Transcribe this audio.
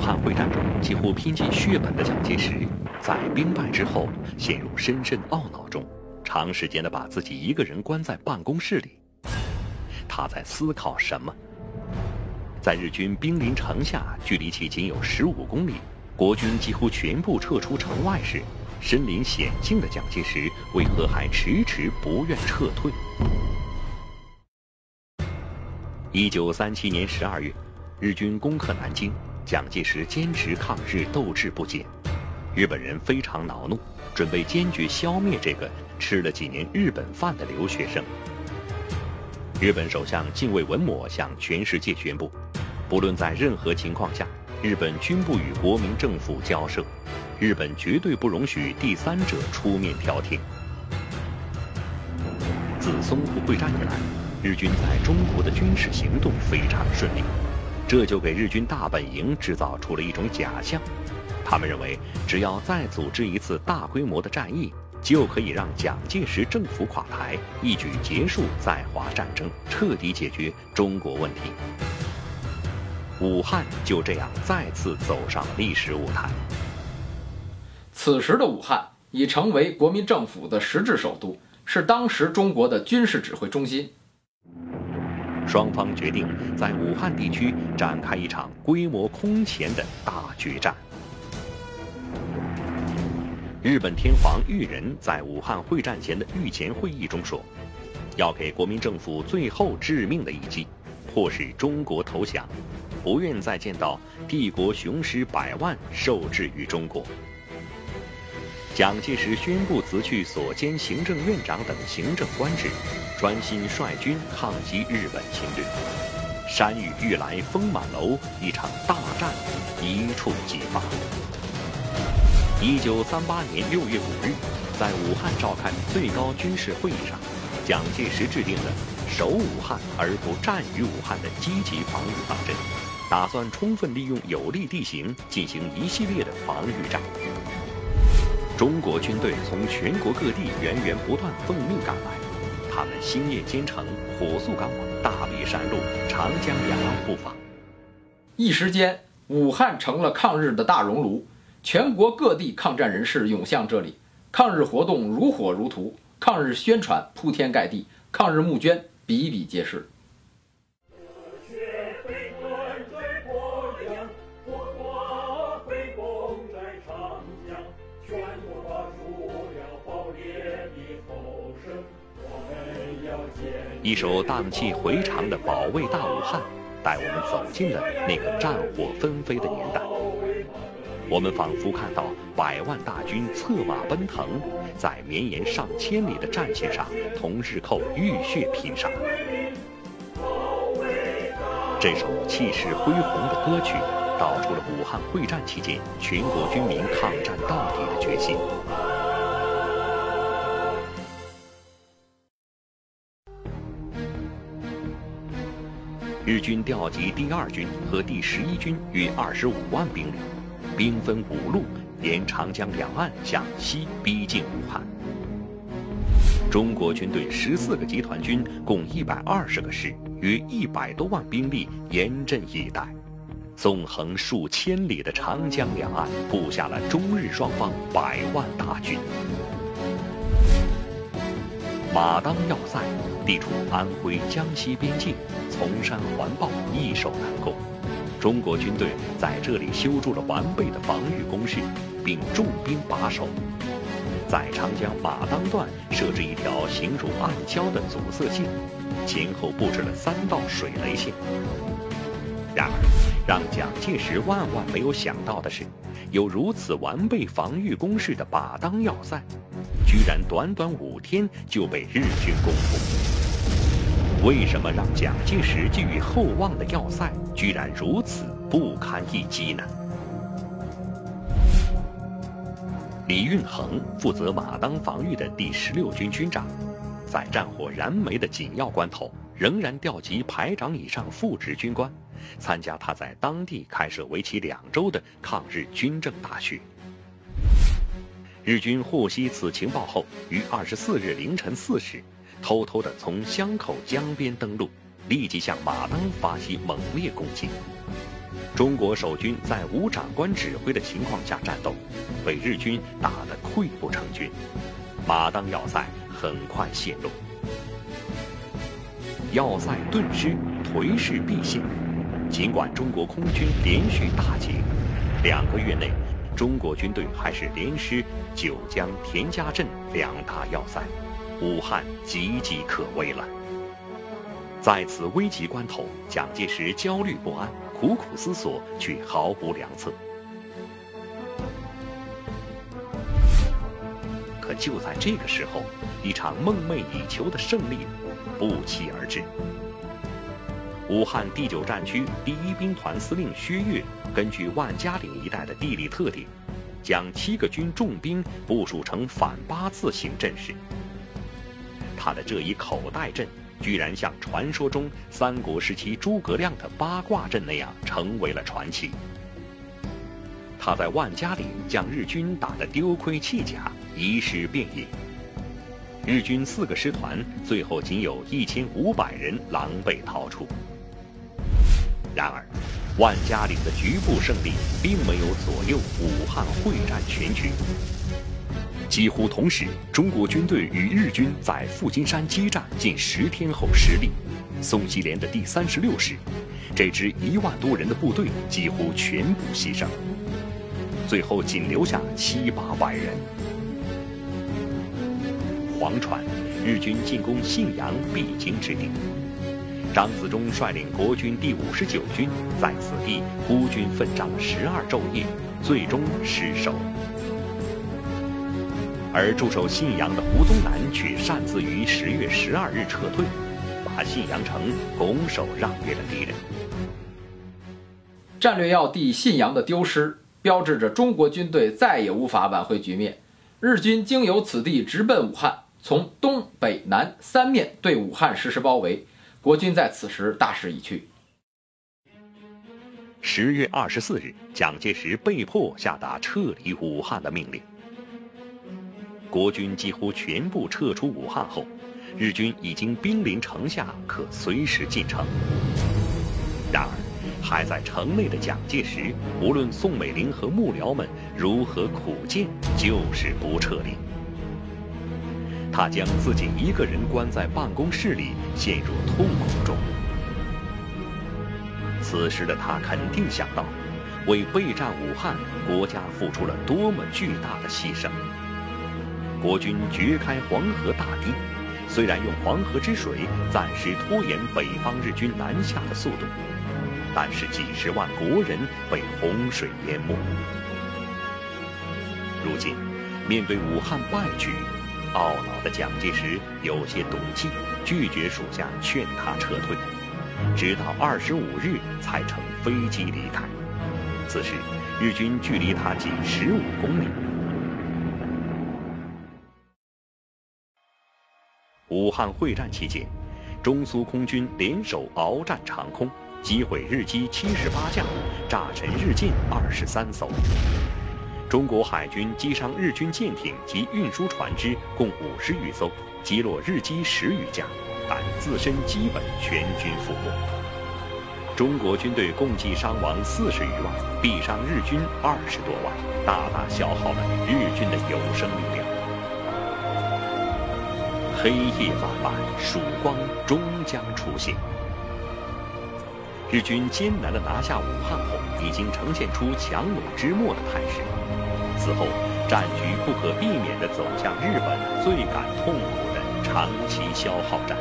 武汉会战中几乎拼尽血本的蒋介石，在兵败之后陷入深深懊恼中，长时间的把自己一个人关在办公室里。他在思考什么？在日军兵临城下，距离其仅有十五公里，国军几乎全部撤出城外时，身临险境的蒋介石为何还迟迟不愿撤退？一九三七年十二月，日军攻克南京，蒋介石坚持抗日斗志不减，日本人非常恼怒，准备坚决消灭这个吃了几年日本饭的留学生。日本首相近卫文磨向全世界宣布，不论在任何情况下，日本均不与国民政府交涉，日本绝对不容许第三者出面调停。自淞沪会战以来，日军在中国的军事行动非常顺利，这就给日军大本营制造出了一种假象，他们认为只要再组织一次大规模的战役。就可以让蒋介石政府垮台，一举结束在华战争，彻底解决中国问题。武汉就这样再次走上历史舞台。此时的武汉已成为国民政府的实质首都，是当时中国的军事指挥中心。双方决定在武汉地区展开一场规模空前的大决战。日本天皇裕仁在武汉会战前的御前会议中说：“要给国民政府最后致命的一击，迫使中国投降，不愿再见到帝国雄师百万受制于中国。”蒋介石宣布辞去所兼行政院长等行政官职，专心率军抗击日本侵略。山雨欲来风满楼，一场大战一触即发。一九三八年六月五日，在武汉召开最高军事会议上，蒋介石制定了守武汉而不战于武汉的积极防御方针，打算充分利用有利地形进行一系列的防御战。中国军队从全国各地源源不断奉命赶来，他们星夜兼程，火速赶往大别山路、长江两岸布防。一时间，武汉成了抗日的大熔炉。全国各地抗战人士涌向这里，抗日活动如火如荼，抗日宣传铺天盖地，抗日募捐比比皆是。一首荡气回肠的《保卫大武汉》，带我们走进了那个战火纷飞的年代。我们仿佛看到百万大军策马奔腾，在绵延上千里的战线上同日寇浴血拼杀。这首气势恢宏的歌曲，道出了武汉会战期间全国军民抗战到底的决心。日军调集第二军和第十一军约二十五万兵力。兵分五路，沿长江两岸向西逼近武汉。中国军队十四个集团军，共一百二十个师，约一百多万兵力严阵以待。纵横数千里的长江两岸，布下了中日双方百万大军。马当要塞地处安徽江西边境，从山环抱，易守难攻。中国军队在这里修筑了完备的防御工事，并重兵把守。在长江马当段设置一条形如暗礁的阻塞线，前后布置了三道水雷线。然而，让蒋介石万万没有想到的是，有如此完备防御工事的马当要塞，居然短短五天就被日军攻破。为什么让蒋介石寄予厚望的要塞，居然如此不堪一击呢？李运衡负责马当防御的第十六军军长，在战火燃眉的紧要关头，仍然调集排长以上副职军官，参加他在当地开设为期两周的抗日军政大学。日军获悉此情报后，于二十四日凌晨四时。偷偷地从湘口江边登陆，立即向马当发起猛烈攻击。中国守军在无长官指挥的情况下战斗，被日军打得溃不成军，马当要塞很快陷落，要塞顿失，颓势毕现。尽管中国空军连续大捷，两个月内，中国军队还是连失九江、田家镇两大要塞，武汉岌岌可危了。在此危急关头，蒋介石焦虑不安，苦苦思索，却毫无良策。可就在这个时候，一场梦寐以求的胜利不期而至。武汉第九战区第一兵团司令薛岳，根据万家岭一带的地理特点，将七个军重兵部署成反八字形阵势。他的这一口袋阵。居然像传说中三国时期诸葛亮的八卦阵那样成为了传奇。他在万家岭将日军打得丢盔弃甲，遗失遍野。日军四个师团最后仅有一千五百人狼狈逃出。然而，万家岭的局部胜利并没有左右武汉会战全局。几乎同时，中国军队与日军在富金山激战近十天后失利，宋希濂的第三十六师，这支一万多人的部队几乎全部牺牲，最后仅留下七八百人。黄川，日军进攻信阳必经之地，张自忠率领国军第五十九军在此地孤军奋战十二昼夜，最终失守。而驻守信阳的胡宗南却擅自于十月十二日撤退，把信阳城拱手让给了敌人。战略要地信阳的丢失，标志着中国军队再也无法挽回局面。日军经由此地直奔武汉，从东北南三面对武汉实施包围。国军在此时大势已去。十月二十四日，蒋介石被迫下达撤离武汉的命令。国军几乎全部撤出武汉后，日军已经兵临城下，可随时进城。然而，还在城内的蒋介石，无论宋美龄和幕僚们如何苦谏，就是不撤离。他将自己一个人关在办公室里，陷入痛苦中。此时的他肯定想到，为备战武汉，国家付出了多么巨大的牺牲。国军掘开黄河大堤，虽然用黄河之水暂时拖延北方日军南下的速度，但是几十万国人被洪水淹没。如今，面对武汉败局，懊恼的蒋介石有些赌气，拒绝属下劝他撤退，直到二十五日才乘飞机离开。此时，日军距离他仅十五公里。武汉会战期间，中苏空军联手鏖战长空，击毁日机七十八架，炸沉日舰二十三艘。中国海军击伤日军舰艇及运输船只共五十余艘，击落日机十余架，但自身基本全军覆没。中国军队共计伤亡四十余万，毙伤日军二十多万，大大消耗了日军的有生力量。黑夜漫漫，曙光终将出现。日军艰难地拿下武汉后，已经呈现出强弩之末的态势。此后，战局不可避免地走向日本最感痛苦的长期消耗战。